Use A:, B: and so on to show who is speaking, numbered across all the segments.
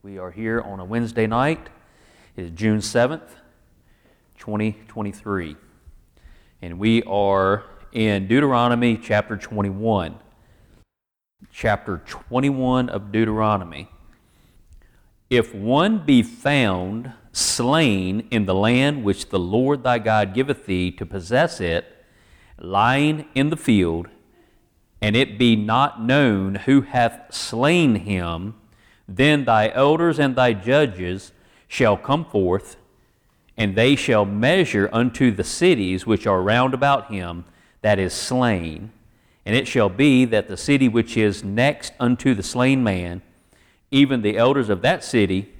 A: We are here on a Wednesday night. It is June 7th, 2023. And we are in Deuteronomy chapter 21. Chapter 21 of Deuteronomy. If one be found slain in the land which the Lord thy God giveth thee to possess it, lying in the field, and it be not known who hath slain him, then thy elders and thy judges shall come forth, and they shall measure unto the cities which are round about him that is slain. And it shall be that the city which is next unto the slain man, even the elders of that city,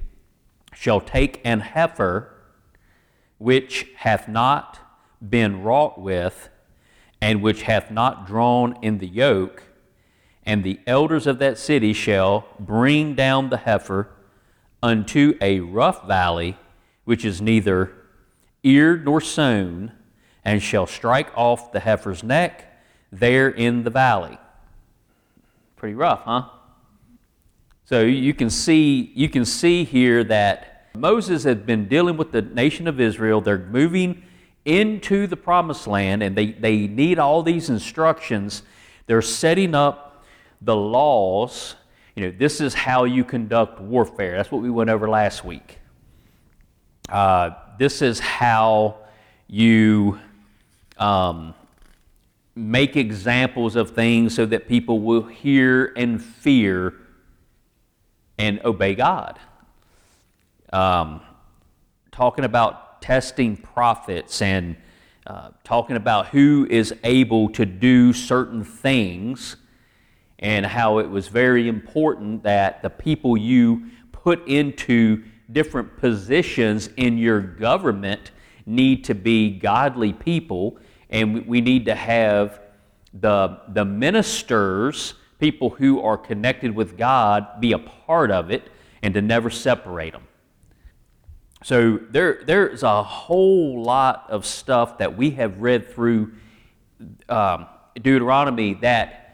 A: shall take an heifer which hath not been wrought with, and which hath not drawn in the yoke, and the elders of that city shall bring down the heifer unto a rough valley, which is neither eared nor sown, and shall strike off the heifer's neck there in the valley. Pretty rough, huh? So you can see you can see here that Moses had been dealing with the nation of Israel. They're moving into the promised land and they, they need all these instructions. They're setting up the laws. You know, this is how you conduct warfare. That's what we went over last week. Uh, this is how you um, make examples of things so that people will hear and fear and obey God. Um, talking about testing prophets and uh, talking about who is able to do certain things and how it was very important that the people you put into different positions in your government need to be godly people. And we need to have the, the ministers people who are connected with god be a part of it and to never separate them so there, there's a whole lot of stuff that we have read through um, Deuteronomy that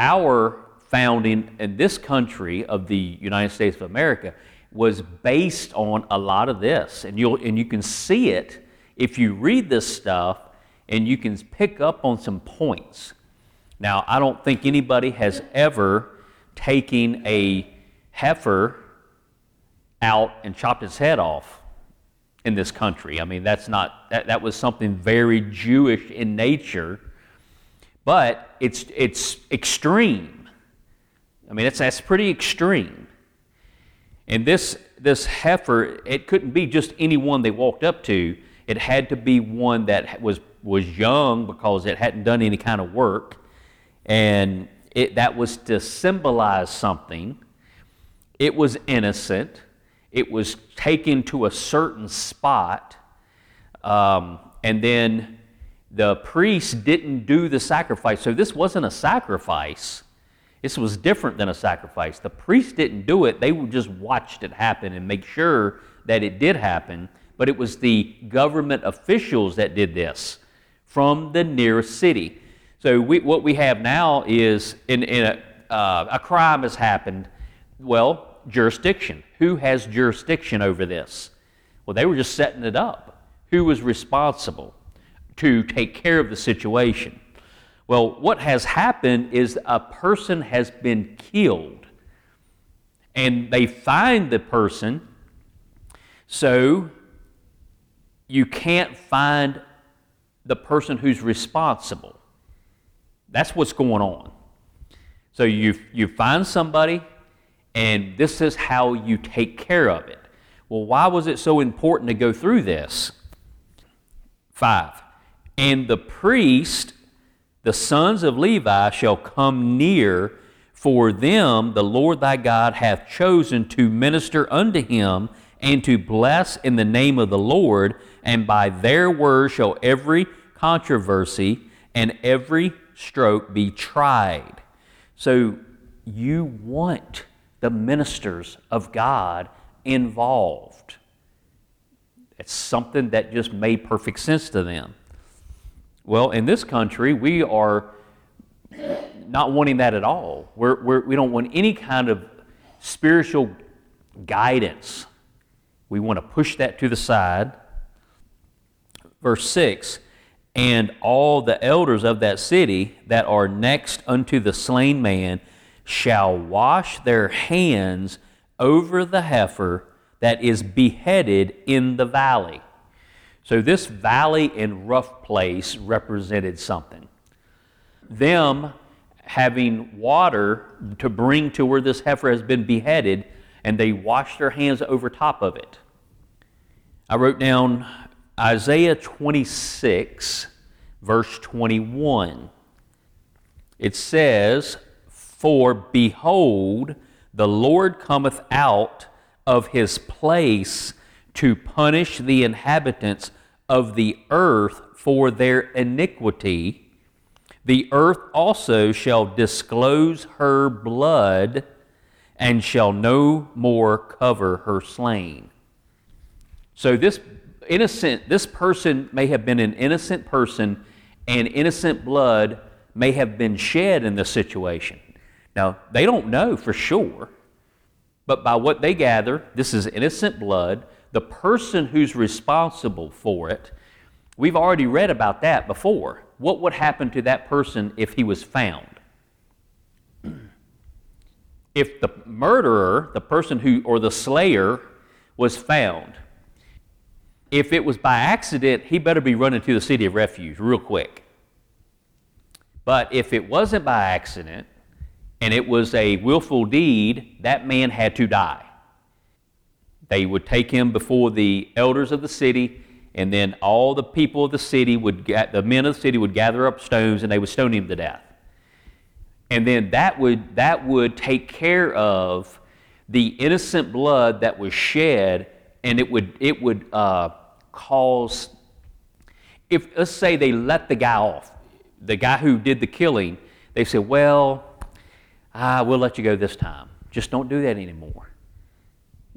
A: our founding in this country of the United States of America was based on a lot of this. And, you'll, and you can see it if you read this stuff and you can pick up on some points. Now, I don't think anybody has ever taken a heifer out and chopped its head off in this country. I mean, that's not, that, that was something very Jewish in nature, but it's, it's extreme. I mean, it's, that's pretty extreme. And this, this heifer, it couldn't be just any one they walked up to. It had to be one that was, was young because it hadn't done any kind of work. And it, that was to symbolize something. It was innocent it was taken to a certain spot, um, and then the priest didn't do the sacrifice. So this wasn't a sacrifice. This was different than a sacrifice. The priest didn't do it, they just watched it happen and make sure that it did happen. But it was the government officials that did this from the nearest city. So we, what we have now is in, in a, uh, a crime has happened. Well, jurisdiction. Who has jurisdiction over this? Well, they were just setting it up. Who was responsible to take care of the situation? Well, what has happened is a person has been killed, and they find the person, so you can't find the person who's responsible. That's what's going on. So you, you find somebody, and this is how you take care of it. Well, why was it so important to go through this? Five. And the priest, the sons of Levi, shall come near, for them the Lord thy God hath chosen to minister unto him and to bless in the name of the Lord, and by their word shall every controversy and every stroke be tried. So you want the ministers of God involved. It's something that just made perfect sense to them. Well, in this country, we are not wanting that at all. We're, we're, we do not want any kind of spiritual guidance. We want to push that to the side. Verse 6 And all the elders of that city that are next unto the slain man shall wash their hands over the heifer that is beheaded in the valley. So, this valley and rough place represented something. Them having water to bring to where this heifer has been beheaded, and they wash their hands over top of it. I wrote down Isaiah 26, verse 21. It says, For behold, the Lord cometh out of his place to punish the inhabitants of the earth for their iniquity. The earth also shall disclose her blood and shall no more cover her slain. So this innocent this person may have been an innocent person and innocent blood may have been shed in this situation. Now, they don't know for sure, but by what they gather, this is innocent blood. The person who's responsible for it, we've already read about that before. What would happen to that person if he was found? If the murderer, the person who, or the slayer, was found, if it was by accident, he better be running to the city of refuge real quick. But if it wasn't by accident, and it was a willful deed, that man had to die. They would take him before the elders of the city, and then all the people of the city would, get, the men of the city would gather up stones and they would stone him to death. And then that would, that would take care of the innocent blood that was shed, and it would, it would uh, cause, if let's say they let the guy off, the guy who did the killing, they said, well, ah, we'll let you go this time. Just don't do that anymore.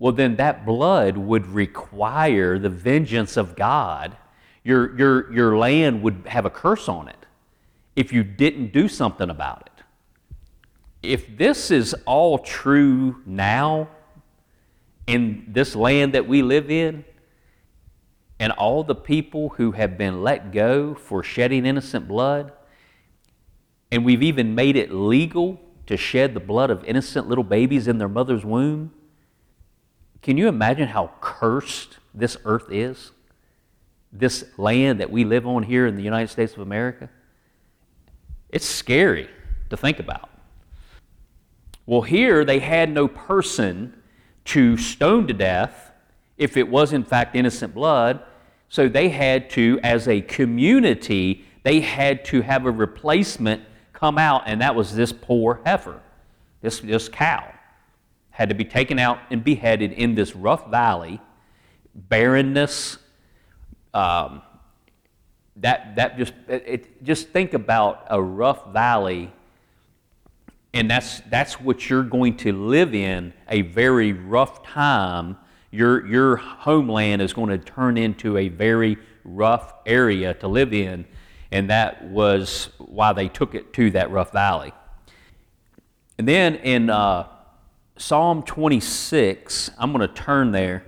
A: Well, then that blood would require the vengeance of God. Your, your, your land would have a curse on it if you didn't do something about it. If this is all true now in this land that we live in, and all the people who have been let go for shedding innocent blood, and we've even made it legal to shed the blood of innocent little babies in their mother's womb. Can you imagine how cursed this earth is? This land that we live on here in the United States of America? It's scary to think about. Well, here they had no person to stone to death if it was in fact innocent blood. So they had to, as a community, they had to have a replacement come out, and that was this poor heifer, this, this cow. Had to be taken out and beheaded in this rough valley, barrenness. Um, that, that just, it, just think about a rough valley, and that's, that's what you're going to live in a very rough time. Your, your homeland is going to turn into a very rough area to live in and that was why they took it to that rough valley. And then in uh, Psalm 26, I'm going to turn there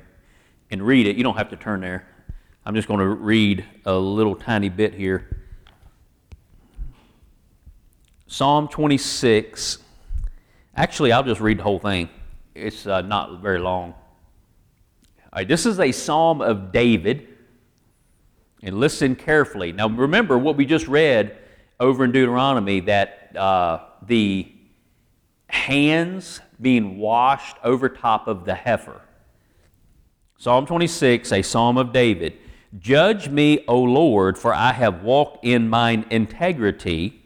A: and read it. You don't have to turn there. I'm just going to read a little tiny bit here. Psalm 26. Actually, I'll just read the whole thing. It's uh, not very long. All right, this is a psalm of David and listen carefully. Now, remember what we just read over in Deuteronomy that uh, the hands being washed over top of the heifer. Psalm 26, a psalm of David. Judge me, O Lord, for I have walked in mine integrity.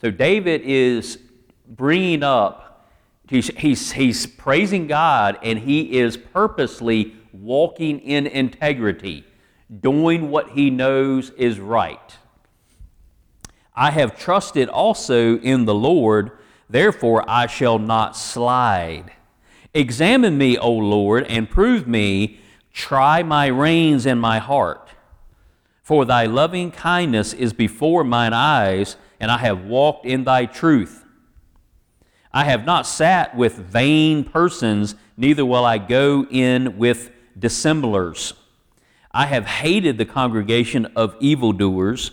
A: So David is bringing up, he's, he's, he's praising God, and he is purposely walking in integrity doing what he knows is right. I have trusted also in the Lord, therefore I shall not slide. Examine me, O Lord, and prove me, try my reins and my heart. For thy loving kindness is before mine eyes, and I have walked in thy truth. I have not sat with vain persons, neither will I go in with dissemblers. I have hated the congregation of evildoers,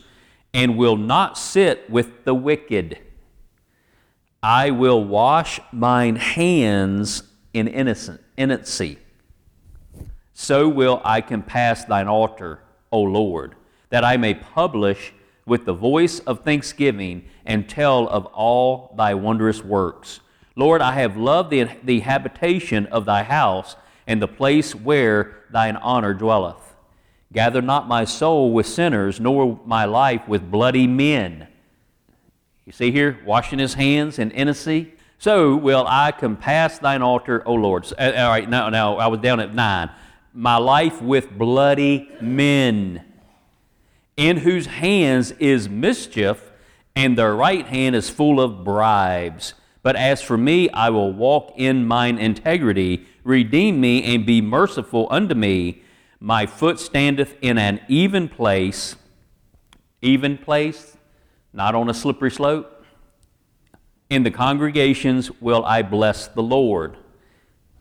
A: and will not sit with the wicked. I will wash mine hands in innocent, innocency. So will I compass thine altar, O Lord, that I may publish with the voice of thanksgiving and tell of all thy wondrous works. Lord, I have loved the, the habitation of thy house and the place where thine honor dwelleth. Gather not my soul with sinners, nor my life with bloody men. You see here, washing his hands in innocency. So will I compass thine altar, O Lord. So, uh, all right, now, now I was down at nine. My life with bloody men in whose hands is mischief, and their right hand is full of bribes. But as for me, I will walk in mine integrity. Redeem me and be merciful unto me. My foot standeth in an even place. Even place, not on a slippery slope. In the congregations will I bless the Lord.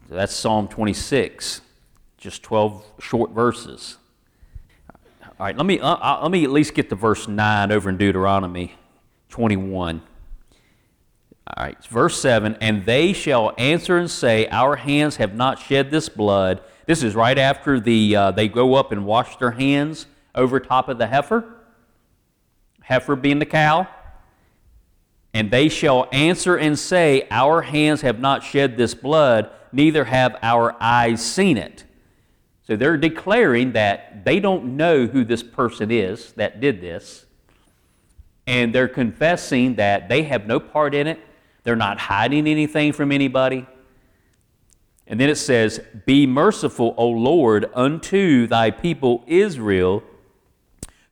A: That's Psalm 26, just 12 short verses. All right, let me, uh, uh, let me at least get to verse 9 over in Deuteronomy 21. All right, verse 7 And they shall answer and say, Our hands have not shed this blood. This is right after the, uh, they go up and wash their hands over top of the heifer, heifer being the cow. And they shall answer and say, Our hands have not shed this blood, neither have our eyes seen it. So they're declaring that they don't know who this person is that did this. And they're confessing that they have no part in it. They're not hiding anything from anybody. And then it says, Be merciful, O Lord, unto thy people Israel,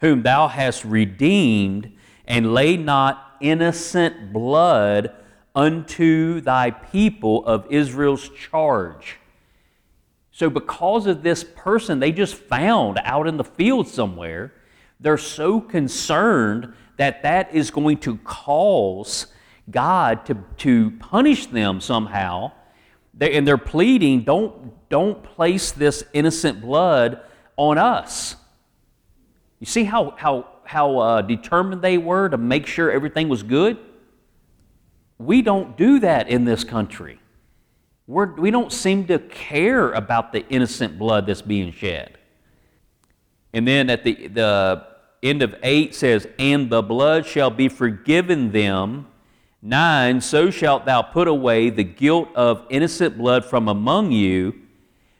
A: whom thou hast redeemed, and lay not innocent blood unto thy people of Israel's charge. So, because of this person they just found out in the field somewhere, they're so concerned that that is going to cause God to, to punish them somehow. They, and they're pleading, don't, don't place this innocent blood on us. You see how, how, how uh, determined they were to make sure everything was good? We don't do that in this country. We're, we don't seem to care about the innocent blood that's being shed. And then at the, the end of 8 says, And the blood shall be forgiven them. 9, so shalt thou put away the guilt of innocent blood from among you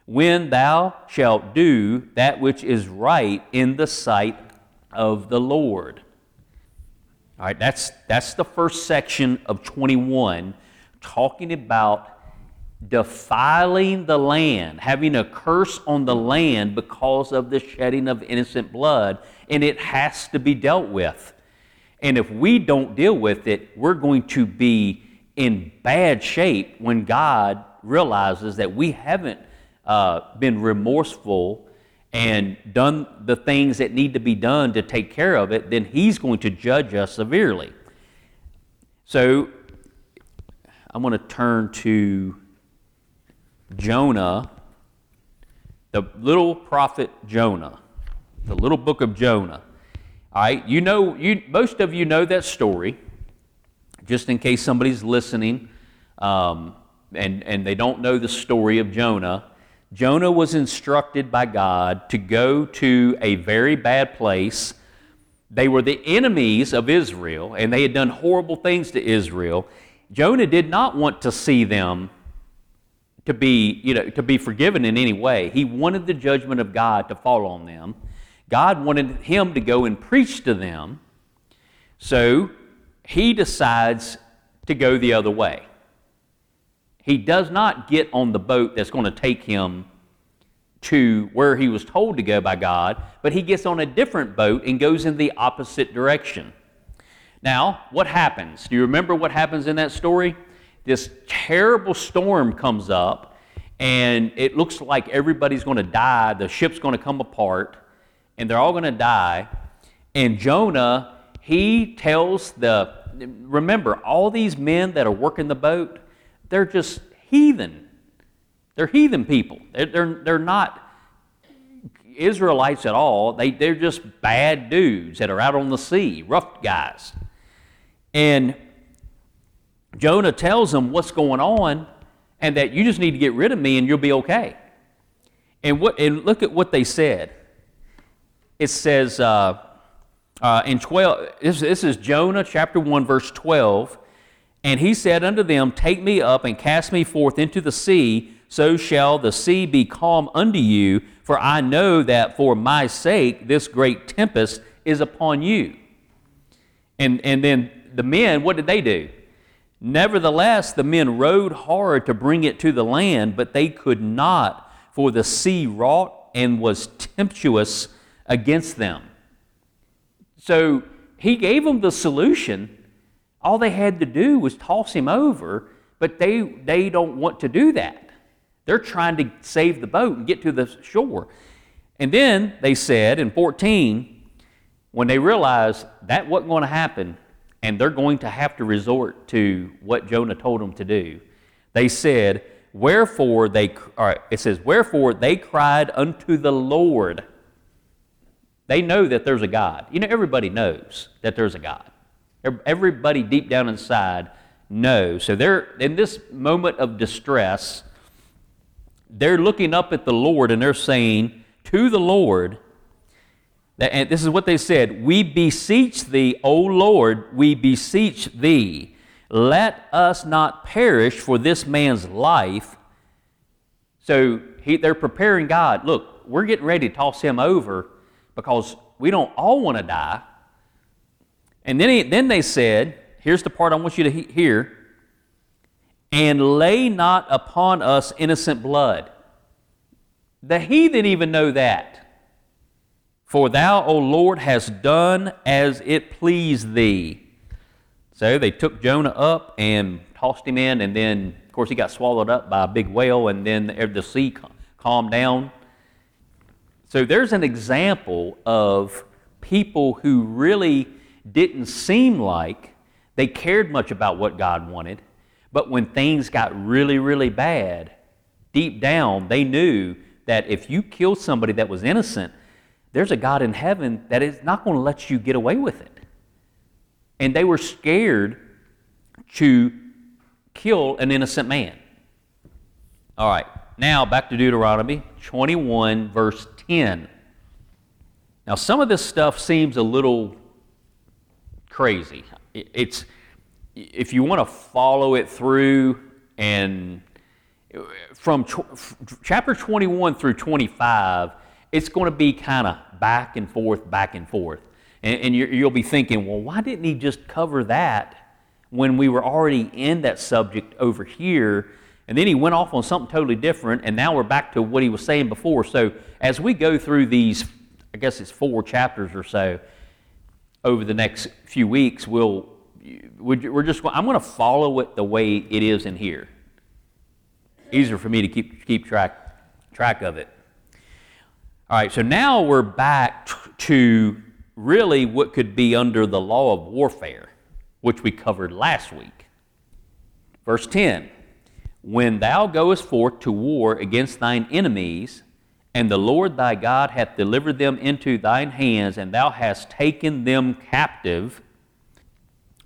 A: when thou shalt do that which is right in the sight of the Lord. All right, that's, that's the first section of 21, talking about defiling the land, having a curse on the land because of the shedding of innocent blood, and it has to be dealt with. And if we don't deal with it, we're going to be in bad shape when God realizes that we haven't uh, been remorseful and done the things that need to be done to take care of it, then He's going to judge us severely. So I'm going to turn to Jonah, the little prophet Jonah, the little book of Jonah. All right, you know, you, most of you know that story, just in case somebody's listening um, and, and they don't know the story of Jonah. Jonah was instructed by God to go to a very bad place. They were the enemies of Israel, and they had done horrible things to Israel. Jonah did not want to see them to be, you know, to be forgiven in any way. He wanted the judgment of God to fall on them. God wanted him to go and preach to them. So he decides to go the other way. He does not get on the boat that's going to take him to where he was told to go by God, but he gets on a different boat and goes in the opposite direction. Now, what happens? Do you remember what happens in that story? this terrible storm comes up, and it looks like everybody's going to die. The ship's going to come apart, and they're all going to die. And Jonah, he tells the, remember, all these men that are working the boat, they're just heathen. They're heathen people. They're, they're, they're not Israelites at all. They, they're just bad dudes that are out on the sea, rough guys. And Jonah tells them what's going on and that you just need to get rid of me and you'll be okay. And, what, and look at what they said. It says uh, uh, in 12, this, this is Jonah chapter 1, verse 12. And he said unto them, Take me up and cast me forth into the sea, so shall the sea be calm unto you, for I know that for my sake this great tempest is upon you. And, and then the men, what did they do? Nevertheless, the men rowed hard to bring it to the land, but they could not, for the sea wrought and was tempestuous against them. So he gave them the solution. All they had to do was toss him over, but they, they don't want to do that. They're trying to save the boat and get to the shore. And then they said in 14, when they realized that wasn't going to happen, and they're going to have to resort to what Jonah told them to do. They said, Wherefore they, it says, Wherefore they cried unto the Lord. They know that there's a God. You know, everybody knows that there's a God. Everybody deep down inside knows. So they're in this moment of distress, they're looking up at the Lord and they're saying to the Lord, and this is what they said We beseech thee, O Lord, we beseech thee, let us not perish for this man's life. So he, they're preparing God. Look, we're getting ready to toss him over because we don't all want to die. And then, he, then they said, here's the part I want you to he- hear and lay not upon us innocent blood. The heathen even know that. For thou, O Lord, hast done as it pleased thee. So they took Jonah up and tossed him in, and then, of course, he got swallowed up by a big whale, and then the sea calmed down. So there's an example of people who really didn't seem like they cared much about what God wanted, but when things got really, really bad, deep down, they knew that if you killed somebody that was innocent, there's a God in heaven that is not going to let you get away with it. And they were scared to kill an innocent man. All right, now back to Deuteronomy 21, verse 10. Now, some of this stuff seems a little crazy. It's, if you want to follow it through and from chapter 21 through 25, it's going to be kind of back and forth, back and forth. And, and you'll be thinking, well, why didn't he just cover that when we were already in that subject over here? And then he went off on something totally different, and now we're back to what he was saying before. So as we go through these, I guess it's four chapters or so over the next few weeks, we'll we're just I'm going to follow it the way it is in here. Easier for me to keep keep track track of it. All right, so now we're back to really what could be under the law of warfare, which we covered last week. Verse 10 When thou goest forth to war against thine enemies, and the Lord thy God hath delivered them into thine hands, and thou hast taken them captive,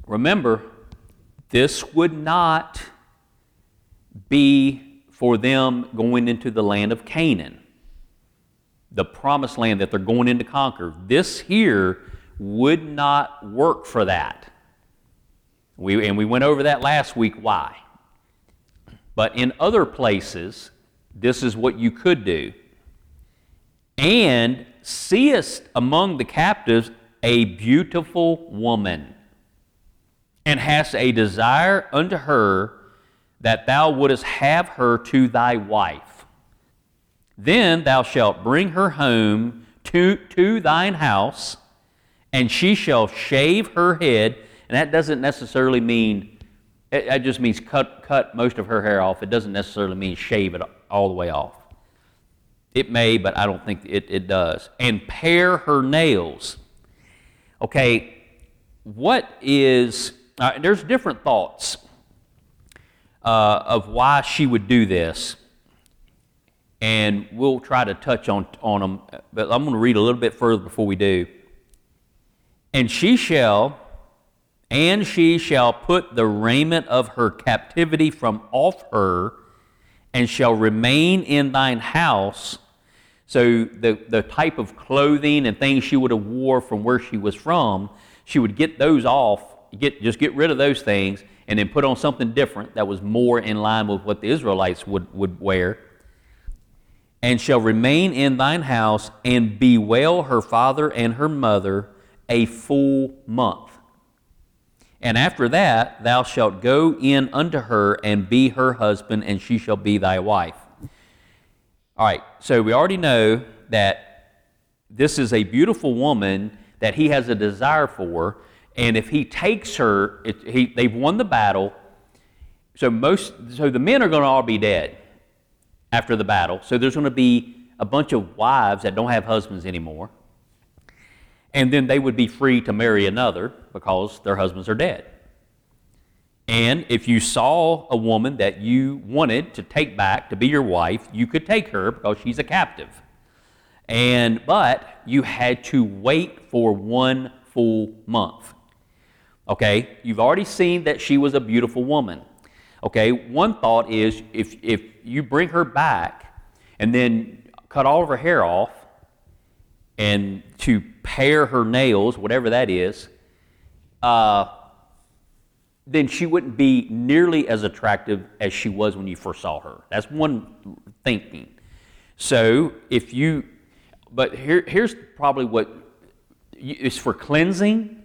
A: remember, this would not be for them going into the land of Canaan the promised land that they're going in to conquer. This here would not work for that. We, and we went over that last week why. But in other places, this is what you could do. And seest among the captives a beautiful woman, and hast a desire unto her that thou wouldest have her to thy wife. Then thou shalt bring her home to, to thine house, and she shall shave her head. And that doesn't necessarily mean, that just means cut, cut most of her hair off. It doesn't necessarily mean shave it all the way off. It may, but I don't think it, it does. And pare her nails. Okay, what is Uh, there's different thoughts uh, of why she would do this, and we'll try to touch on, on them, but I'm going to read a little bit further before we do. And she shall, and she shall put the raiment of her captivity from off her, and shall remain in thine house. So the, the type of clothing and things she would have wore from where she was from, she would get those off, get, just get rid of those things, and then put on something different that was more in line with what the Israelites would, would wear. And shall remain in thine house, and bewail her father and her mother a full month. And after that, thou shalt go in unto her and be her husband, and she shall be thy wife. All right, so we already know that this is a beautiful woman that he has a desire for, and if he takes her, it, he, they've won the battle. So most, so the men are going to all be dead after the battle. So there's going to be a bunch of wives that don't have husbands anymore and then they would be free to marry another because their husbands are dead. And if you saw a woman that you wanted to take back to be your wife, you could take her because she's a captive. And but you had to wait for one full month. Okay? You've already seen that she was a beautiful woman. Okay? One thought is if if you bring her back and then cut all of her hair off and to pare her nails, whatever that is, uh, then she wouldn't be nearly as attractive as she was when you first saw her. That's one thinking. So if you, but here, here's probably what it's for cleansing.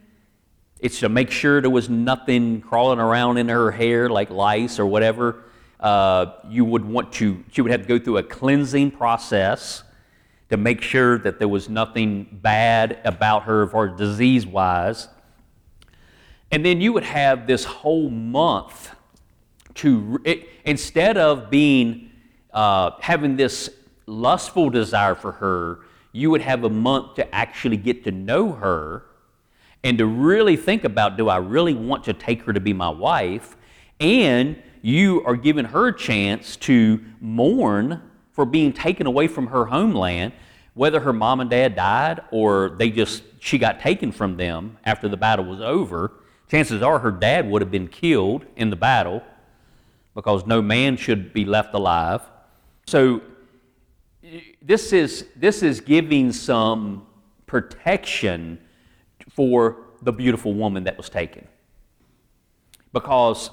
A: It's to make sure there was nothing crawling around in her hair like lice or whatever. Uh, you would want to, she would have to go through a cleansing process to make sure that there was nothing bad about her or disease wise. And then you would have this whole month to, it, instead of being, uh, having this lustful desire for her, you would have a month to actually get to know her and to really think about do I really want to take her to be my wife? And you are giving her a chance to mourn for being taken away from her homeland, whether her mom and dad died or they just she got taken from them after the battle was over. Chances are her dad would have been killed in the battle because no man should be left alive. So this is this is giving some protection for the beautiful woman that was taken. Because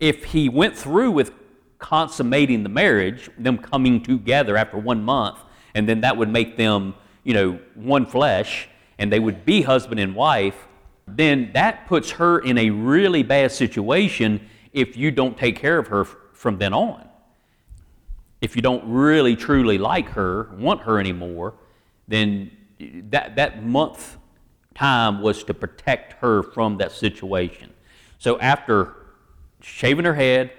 A: if he went through with consummating the marriage, them coming together after one month, and then that would make them, you know, one flesh, and they would be husband and wife, then that puts her in a really bad situation if you don't take care of her from then on. If you don't really truly like her, want her anymore, then that, that month time was to protect her from that situation. So after shaving her head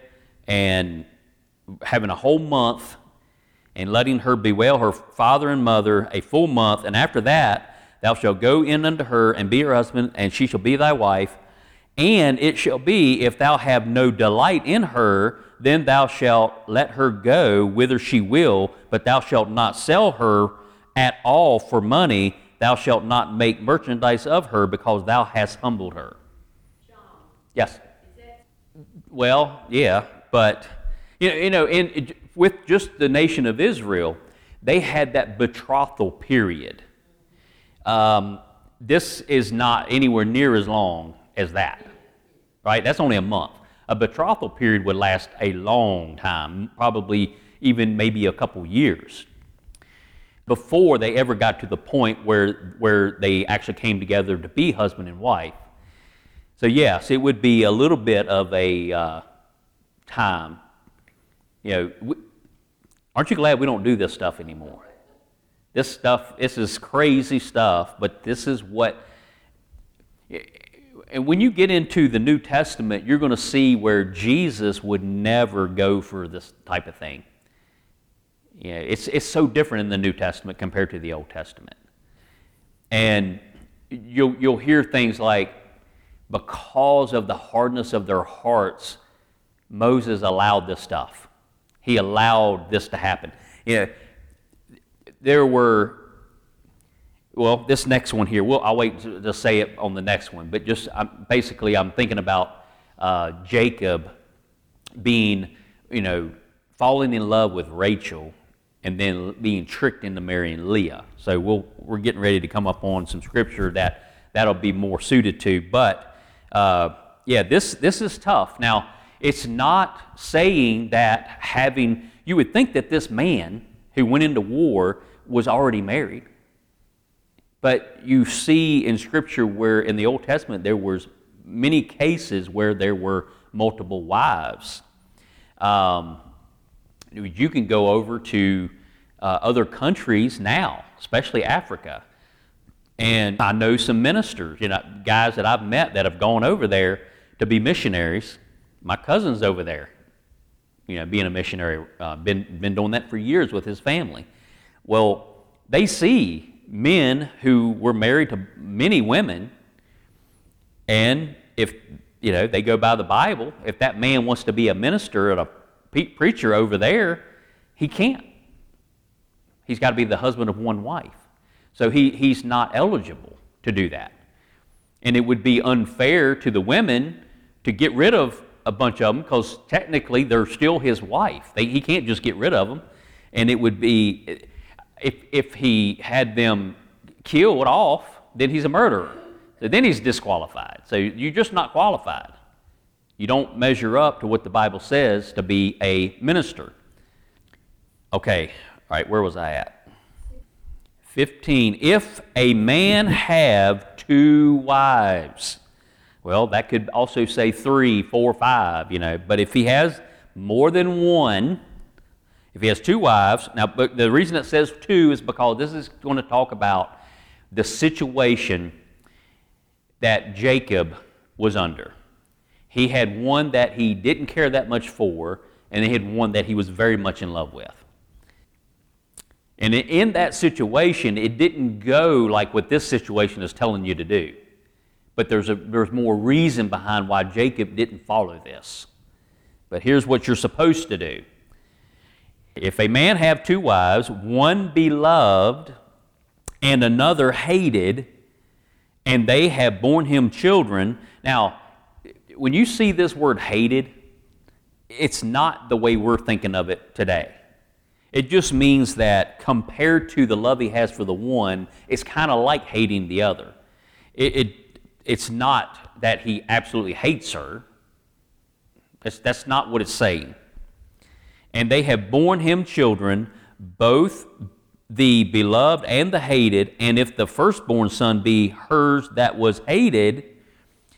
A: and having a whole month and letting her bewail her father and mother a full month, and after that thou shalt go in unto her and be her husband, and she shall be thy wife. And it shall be, if thou have no delight in her, then thou shalt let her go whither she will, but thou shalt not sell her at all for money. Thou shalt not make merchandise of her, because thou hast humbled her. John, yes. Well, yeah, but you know, you know in, with just the nation of Israel, they had that betrothal period. Um, this is not anywhere near as long as that, right? That's only a month. A betrothal period would last a long time, probably even maybe a couple years, before they ever got to the point where, where they actually came together to be husband and wife. So, yes, it would be a little bit of a uh, time you know, we, aren't you glad we don't do this stuff anymore? This stuff, this is crazy stuff, but this is what. Eh, and when you get into the New Testament, you're going to see where Jesus would never go for this type of thing. Yeah, it's, it's so different in the New Testament compared to the Old Testament. And you'll, you'll hear things like, because of the hardness of their hearts, Moses allowed this stuff. He allowed this to happen. Know, there were, well, this next one here, well, I'll wait to, to say it on the next one, but just I'm, basically, I'm thinking about uh, Jacob being, you know, falling in love with Rachel and then being tricked into marrying Leah. So we'll, we're getting ready to come up on some scripture that that'll be more suited to. But uh, yeah, this, this is tough. Now, it's not saying that having, you would think that this man who went into war was already married. But you see in Scripture where in the Old Testament there was many cases where there were multiple wives. Um, you can go over to uh, other countries now, especially Africa. And I know some ministers, you know, guys that I've met that have gone over there to be missionaries. My cousin's over there, you know, being a missionary, uh, been, been doing that for years with his family. Well, they see men who were married to many women, and if, you know, they go by the Bible, if that man wants to be a minister and a preacher over there, he can't. He's got to be the husband of one wife. So he, he's not eligible to do that. And it would be unfair to the women to get rid of a bunch of them because technically they're still his wife. They, he can't just get rid of them. And it would be, if, if he had them killed off, then he's a murderer. So then he's disqualified. So you're just not qualified. You don't measure up to what the Bible says to be a minister. Okay, all right, where was I at? 15. If a man have two wives, well, that could also say three, four, five, you know, but if he has more than one, if he has two wives, now, but the reason it says two is because this is going to talk about the situation that Jacob was under. He had one that he didn't care that much for, and he had one that he was very much in love with. And in that situation, it didn't go like what this situation is telling you to do. But there's, a, there's more reason behind why Jacob didn't follow this. But here's what you're supposed to do. If a man have two wives, one beloved and another hated, and they have borne him children. Now, when you see this word hated, it's not the way we're thinking of it today. It just means that compared to the love he has for the one, it's kind of like hating the other. It, it, it's not that he absolutely hates her. That's, that's not what it's saying. And they have borne him children, both the beloved and the hated. And if the firstborn son be hers that was hated,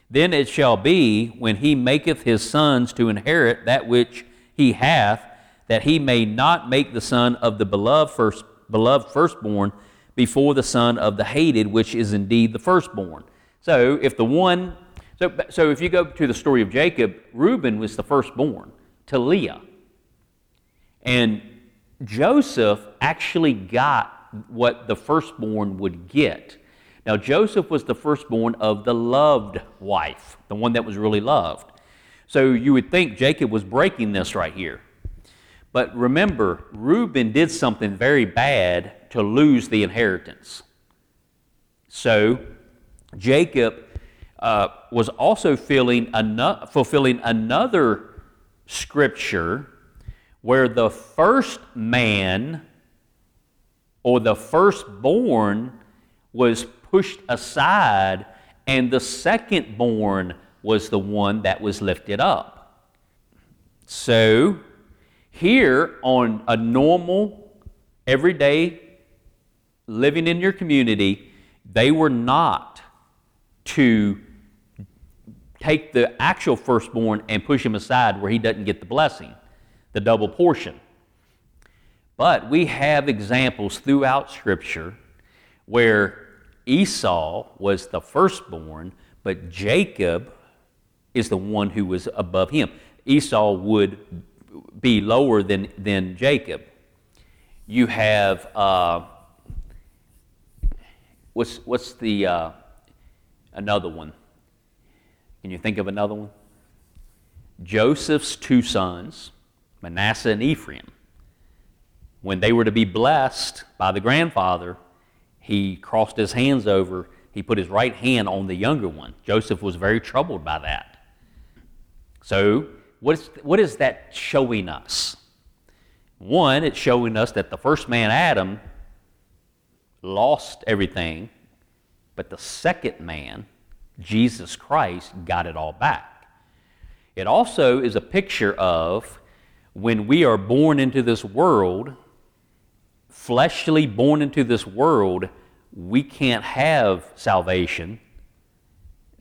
A: then it shall be, when he maketh his sons to inherit that which he hath, that he may not make the son of the beloved, first, beloved firstborn before the son of the hated, which is indeed the firstborn. So if the one, so, so if you go to the story of Jacob, Reuben was the firstborn to Leah. And Joseph actually got what the firstborn would get. Now, Joseph was the firstborn of the loved wife, the one that was really loved. So you would think Jacob was breaking this right here. But remember, Reuben did something very bad to lose the inheritance. So Jacob uh, was also fulfilling another scripture where the first man or the firstborn was pushed aside, and the secondborn was the one that was lifted up. So, here on a normal, everyday living in your community, they were not to take the actual firstborn and push him aside where he doesn't get the blessing, the double portion. But we have examples throughout Scripture where Esau was the firstborn, but Jacob is the one who was above him. Esau would be lower than, than Jacob. You have, uh, what's, what's the, uh, another one? Can you think of another one? Joseph's two sons, Manasseh and Ephraim, when they were to be blessed by the grandfather, he crossed his hands over. He put his right hand on the younger one. Joseph was very troubled by that. So, what is, what is that showing us? One, it's showing us that the first man, Adam, lost everything, but the second man, Jesus Christ, got it all back. It also is a picture of when we are born into this world, fleshly born into this world, we can't have salvation.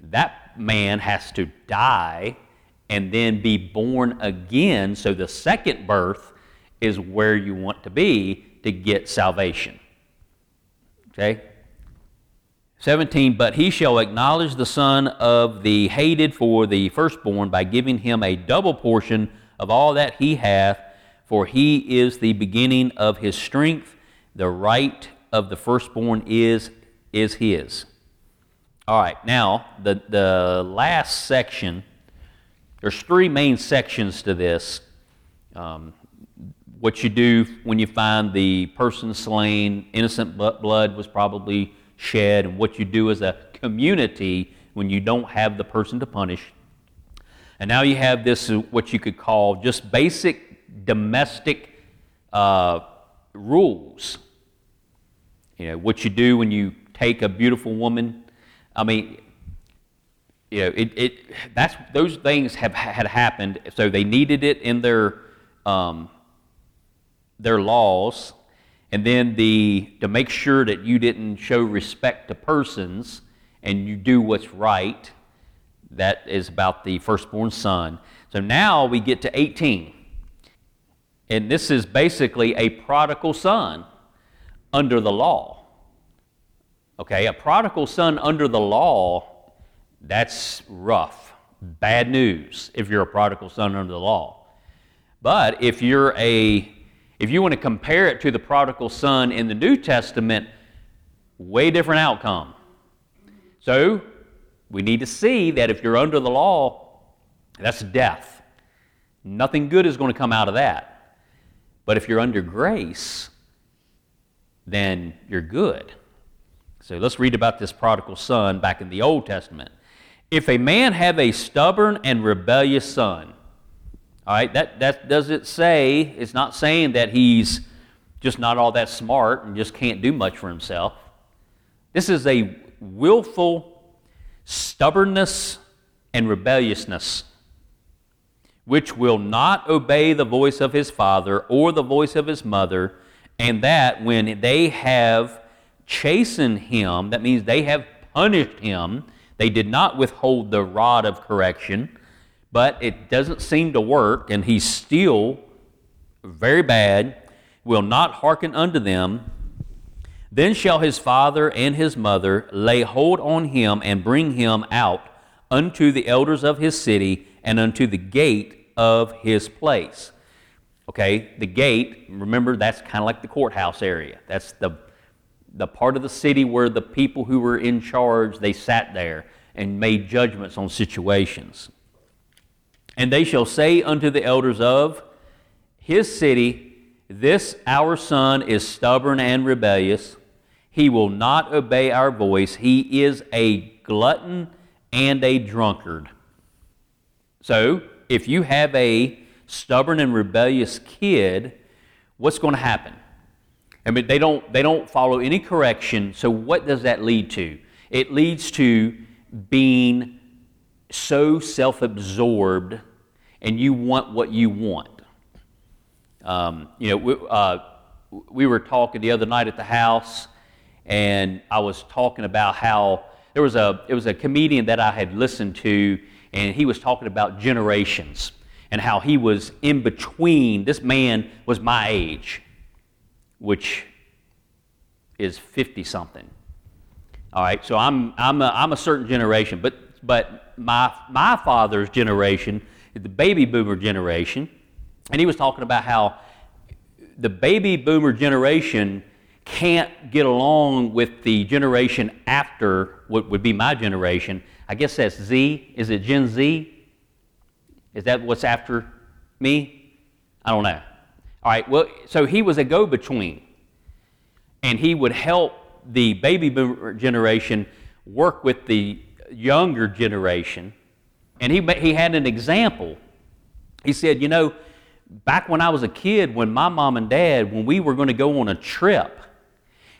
A: That man has to die and then be born again. So the second birth is where you want to be to get salvation. Okay? 17, but he shall acknowledge the son of the hated for the firstborn by giving him a double portion of all that he hath, for he is the beginning of his strength. The right of the firstborn is, is his. All right, now the, the last section, there's three main sections to this. Um, what you do when you find the person slain, innocent blood was probably shed, and what you do as a community when you don't have the person to punish. And now you have this, uh, what you could call just basic domestic uh, rules. You know, what you do when you take a beautiful woman. I mean, you know, it, it, that's, those things have had happened, so they needed it in their um, their laws, and then the to make sure that you didn't show respect to persons and you do what's right. That is about the firstborn son. So now we get to 18. And this is basically a prodigal son under the law. Okay, a prodigal son under the law, that's rough. Bad news if you're a prodigal son under the law. But if you're a if you want to compare it to the prodigal son in the New Testament, way different outcome. So, we need to see that if you're under the law, that's death. Nothing good is going to come out of that. But if you're under grace, then you're good. So let's read about this prodigal son back in the Old Testament. If a man have a stubborn and rebellious son, all right, that, that does it say, it's not saying that he's just not all that smart and just can't do much for himself. This is a willful stubbornness and rebelliousness, which will not obey the voice of his father or the voice of his mother, and that when they have chastened him, that means they have punished him, they did not withhold the rod of correction but it doesn't seem to work, and he's still very bad, will not hearken unto them. Then shall his father and his mother lay hold on him and bring him out unto the elders of his city and unto the gate of his place. Okay, the gate, remember, that's kind of like the courthouse area. That's the, the part of the city where the people who were in charge, they sat there and made judgments on situations. And they shall say unto the elders of his city, This our son is stubborn and rebellious. He will not obey our voice. He is a glutton and a drunkard. So, if you have a stubborn and rebellious kid, what's going to happen? I mean, they don't, they don't follow any correction. So, what does that lead to? It leads to being so self absorbed and you want what you want. Um, you know, we, uh, we were talking the other night at the house, and I was talking about how there was a it was a comedian that I had listened to, and he was talking about generations and how he was in between. This man was my age, which is fifty something. All right, so I'm, I'm, a, I'm a certain generation, but, but my, my father's generation, the baby boomer generation, and he was talking about how the baby boomer generation can't get along with the generation after what would be my generation. I guess that's Z. Is it Gen Z? Is that what's after me? I don't know. All right, well, so he was a go between, and he would help the baby boomer generation work with the younger generation. And he, he had an example. He said, You know, back when I was a kid, when my mom and dad, when we were going to go on a trip,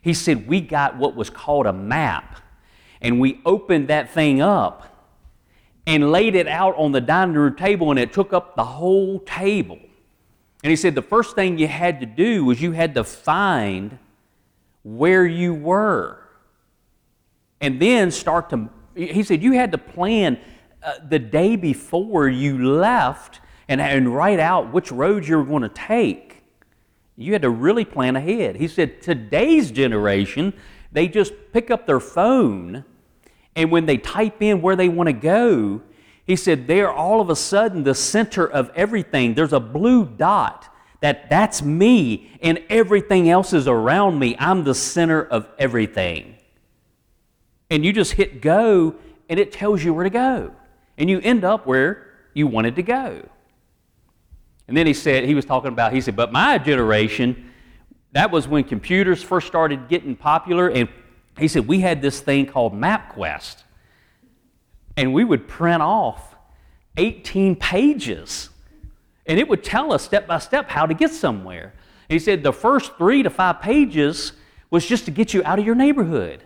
A: he said, We got what was called a map. And we opened that thing up and laid it out on the dining room table, and it took up the whole table. And he said, The first thing you had to do was you had to find where you were. And then start to, he said, you had to plan uh, the day before you left and, and write out which road you were going to take. You had to really plan ahead. He said, today's generation, they just pick up their phone, and when they type in where they want to go, he said, they're all of a sudden the center of everything. There's a blue dot that that's me, and everything else is around me. I'm the center of everything. And you just hit go, and it tells you where to go. And you end up where you wanted to go. And then he said, he was talking about, he said, but my generation, that was when computers first started getting popular. And he said, we had this thing called MapQuest. And we would print off 18 pages. And it would tell us step by step how to get somewhere. And he said, the first three to five pages was just to get you out of your neighborhood.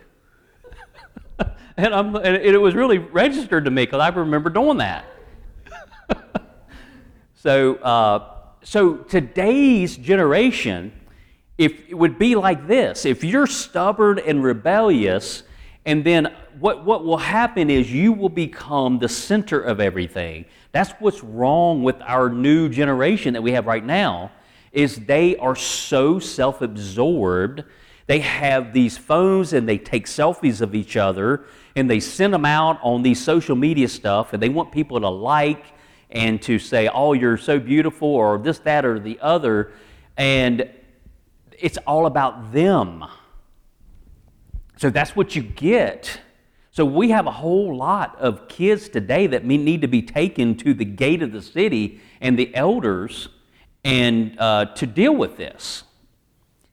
A: and, and, it was really registered to me because I remember doing that. So, uh, so today's generation, if it would be like this, if you're stubborn and rebellious, and then what, what will happen is you will become the center of everything. That's what's wrong with our new generation that we have right now, is they are so self-absorbed. They have these phones and they take selfies of each other and they send them out on these social media stuff and they want people to like and to say, oh, you're so beautiful, or this, that, or the other. And it's all about them. So that's what you get. So we have a whole lot of kids today that need to be taken to the gate of the city and the elders and uh, to deal with this.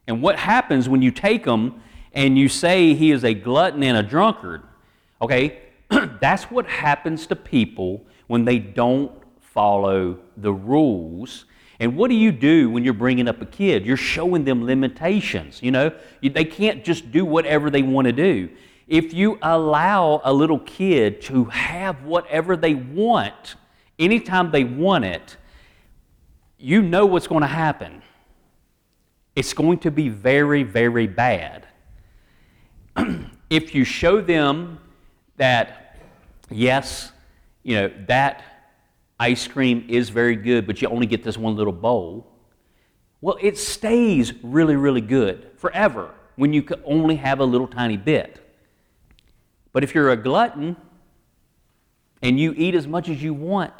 A: And what happens when you take them and you say he is a glutton and a drunkard? Okay, that's what happens to people when they don't follow the rules. And what do you do when you're bringing up a kid? You're showing them limitations. You know, they can't just do whatever they want to do. If you allow a little kid to have whatever they want, anytime they want it, you know what's going to happen. It's going to be very, very bad. if you show them that, yes, you know, that ice cream is very good, but you only get this one little bowl. Well, it stays really, really good forever when you only have a little tiny bit. But if you're a glutton and you eat as much as you want,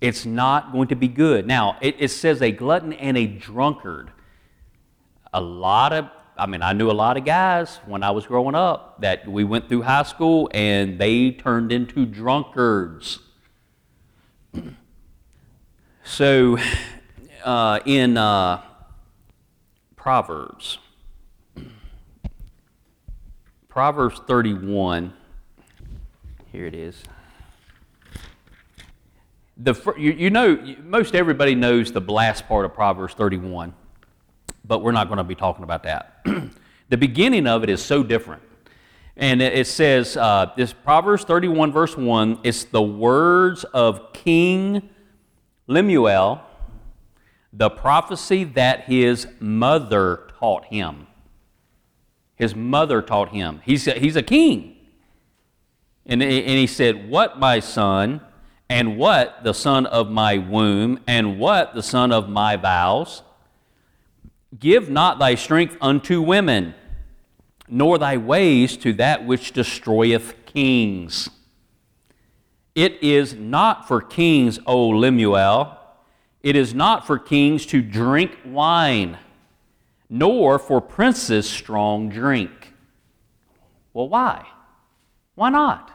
A: it's not going to be good. Now, it, it says a glutton and a drunkard. A lot of I mean, I knew a lot of guys when I was growing up that we went through high school and they turned into drunkards. So, uh, in uh, Proverbs, Proverbs 31, here it is. The, you, you know, most everybody knows the last part of Proverbs 31, but we're not going to be talking about that. the beginning of it is so different. And it says, uh, this Proverbs 31, verse 1, it's the words of King Lemuel, the prophecy that his mother taught him. His mother taught him. He's a, he's a king. And, and he said, What, my son, and what the son of my womb, and what the son of my vows? Give not thy strength unto women nor thy ways to that which destroyeth kings. It is not for kings, O Lemuel, it is not for kings to drink wine, nor for princes strong drink. Well, why? Why not?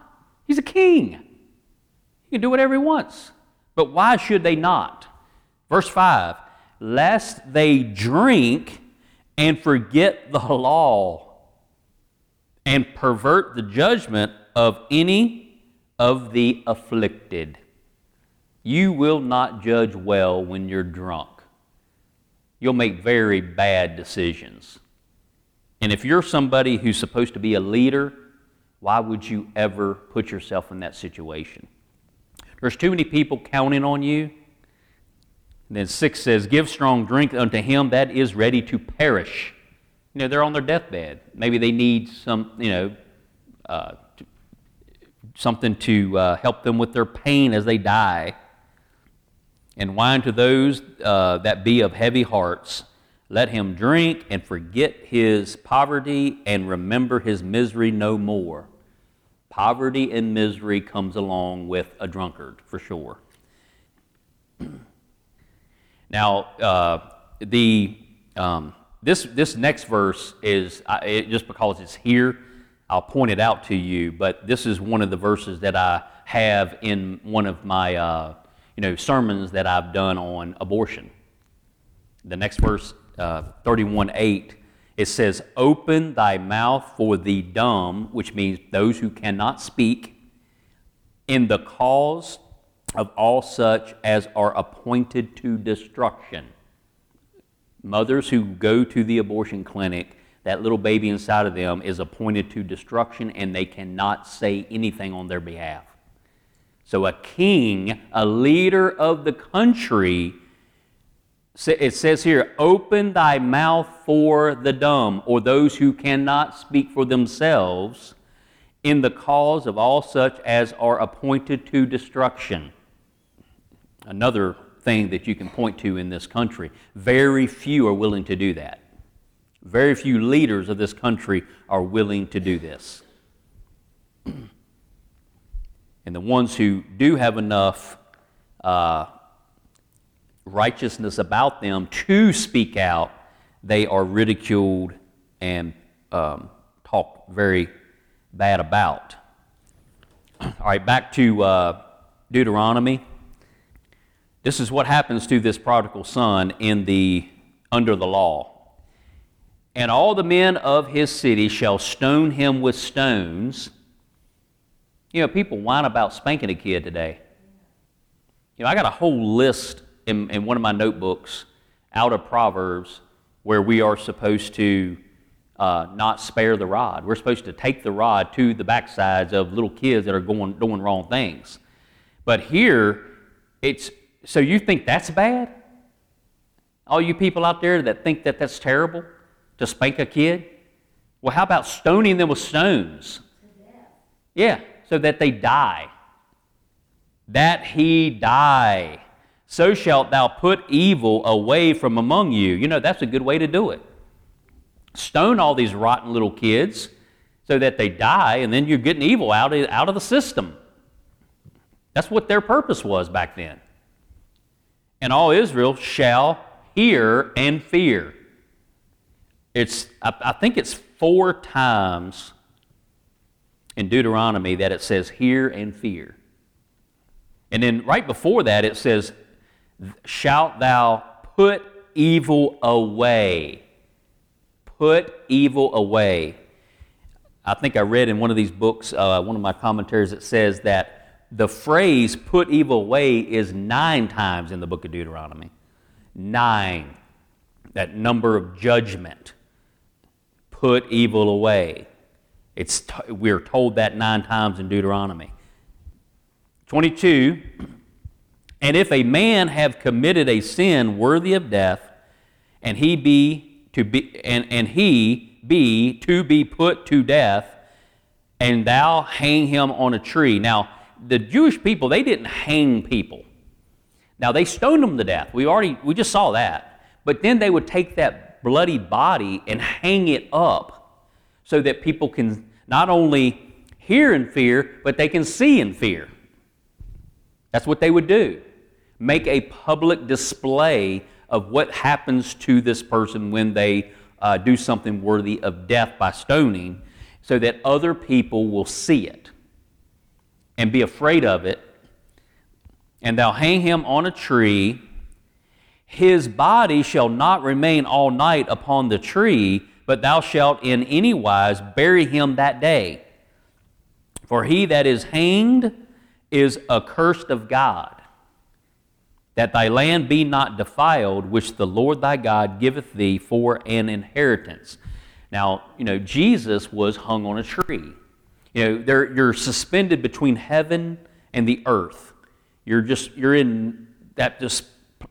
A: He's a king. He can do whatever he wants. But why should they not? Verse 5 Lest they drink and forget the law and pervert the judgment of any of the afflicted. You will not judge well when you're drunk. You'll make very bad decisions. And if you're somebody who's supposed to be a leader, why would you ever put yourself in that situation? There's too many people counting on you. And then 6 says, Give strong drink unto him that is ready to perish. You know, they're on their deathbed. Maybe they need some, you know, uh, something to uh, help them with their pain as they die. And wine to those uh, that be of heavy hearts. Let him drink and forget his poverty and remember his misery no more. Poverty and misery comes along with a drunkard, for sure. now, uh, the um, this this next verse is uh, it, just because it's here, I'll point it out to you. But this is one of the verses that I have in one of my uh, you know sermons that I've done on abortion. The next verse uh, 31 8, it says, Open thy mouth for the dumb, which means those who cannot speak, in the cause of all such as are appointed to destruction. Mothers who go to the abortion clinic, that little baby inside of them is appointed to destruction and they cannot say anything on their behalf. So, a king, a leader of the country, it says here, open thy mouth for the dumb, or those who cannot speak for themselves, in the cause of all such as are appointed to destruction. Another thing that you can point to in this country. Very few are willing to do that. Very few leaders of this country are willing to do this. and the ones who do have enough uh, righteousness about them to speak out, they are ridiculed and um, talked very bad about. All right, back to uh, Deuteronomy. This is what happens to this prodigal son in the under the law. And all the men of his city shall stone him with stones. You know, people whine about spanking a kid today. You know, I got a whole list in, in one of my notebooks out of Proverbs where we are supposed to uh, not spare the rod. We're supposed to take the rod to the backsides of little kids that are going doing wrong things. But here, it's so you think that's bad? All you people out there that think that that's terrible to spank a kid? Well, how about stoning them with stones? Yeah, so that they die. That he die so shalt thou put evil away from among you. You know, that's a good way to do it. Stone all these rotten little kids so that they die, and then you're getting evil out of, out of the system. That's what their purpose was back then. And all Israel shall hear and fear. It's, I, think it's four times in Deuteronomy that it says hear and fear. And then right before that, it says shalt thou put evil away. Put evil away. I think I read in one of these books, uh, one of my commentaries, that says that the phrase put evil away is nine times in the book of Deuteronomy. Nine. That number of judgment. Put evil away. It's t- we're told that nine times in Deuteronomy. 22 and if a man have committed a sin worthy of death, and he be to be and, and he be to be put to death, and thou hang him on a tree. Now, the Jewish people, they didn't hang people. Now they stoned them to death. We already we just saw that. But then they would take that bloody body and hang it up so that people can not only hear in fear, but they can see in fear. That's what they would do make a public display of what happens to this person when they uh, do something worthy of death by stoning so that other people will see it. and be afraid of it, and thou hang him on a tree, his body shall not remain all night upon the tree, but thou shalt in any wise bury him that day. For he that is hanged is accursed of God, that thy land be not defiled, which the Lord thy God giveth thee for an inheritance. Now, you know, Jesus was hung on a tree. You know, you're suspended between heaven and the earth. You're just, you're in that just,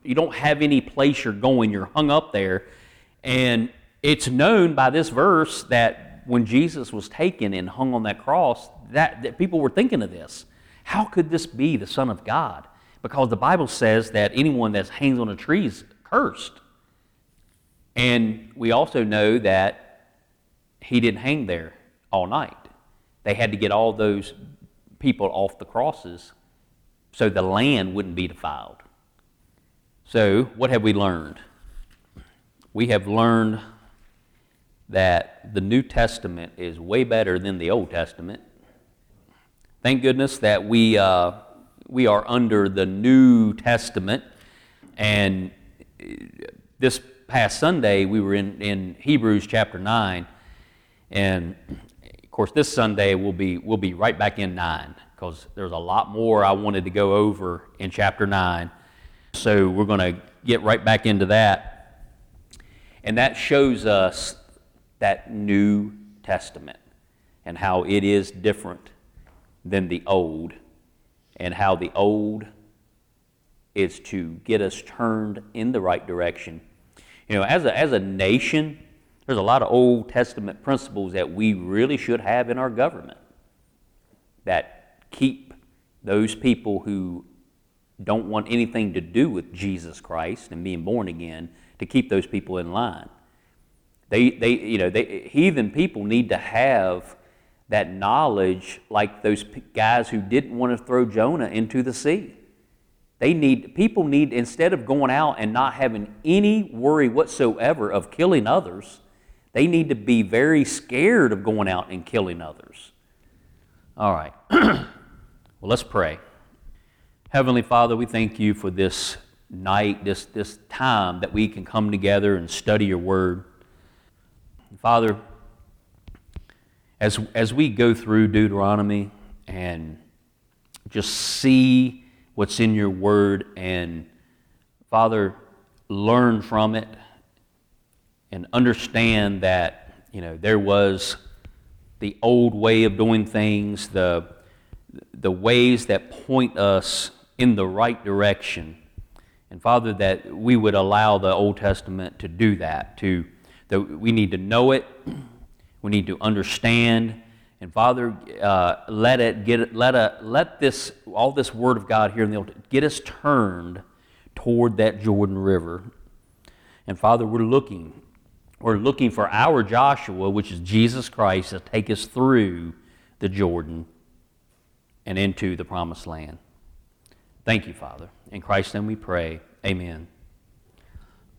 A: you don't have any place you're going. You're hung up there. And it's known by this verse that when Jesus was taken and hung on that cross, that, that people were thinking of this. How could this be the Son of God? Because the Bible says that anyone that hangs on a tree is cursed. And we also know that he didn't hang there all night. They had to get all those people off the crosses so the land wouldn't be defiled. So, what have we learned? We have learned that the New Testament is way better than the Old Testament. Thank goodness that we, uh, we are under the New Testament. And this past Sunday, we were in, in Hebrews chapter 9. And of course, this Sunday we'll be, we'll be right back in 9 because there's a lot more I wanted to go over in chapter 9. So we're going to get right back into that. And that shows us that New Testament and how it is different than the Old, and how the Old is to get us turned in the right direction. You know, as a, as a nation, there's a lot of Old Testament principles that we really should have in our government that keep those people who don't want anything to do with Jesus Christ and being born again to keep those people in line. They, they, you know, they, heathen people need to have that knowledge like those guys who didn't want to throw Jonah into the sea. They need, people need, instead of going out and not having any worry whatsoever of killing others, they need to be very scared of going out and killing others. All right. well, let's pray. Heavenly Father, we thank you for this night, this, this time that we can come together and study your word. Father, as, as we go through Deuteronomy and just see what's in your word and, Father, learn from it and understand that, you know, there was the old way of doing things, the, the ways that point us in the right direction. And Father, that we would allow the Old Testament to do that, to that we need to know it, we need to understand. And Father, uh, let it get let a let this all this Word of God here in the Old get us turned toward that Jordan River. And Father, we're looking we're looking for our Joshua, which is Jesus Christ, to take us through the Jordan and into the promised land. Thank you, Father. In Christ's name we pray. Amen.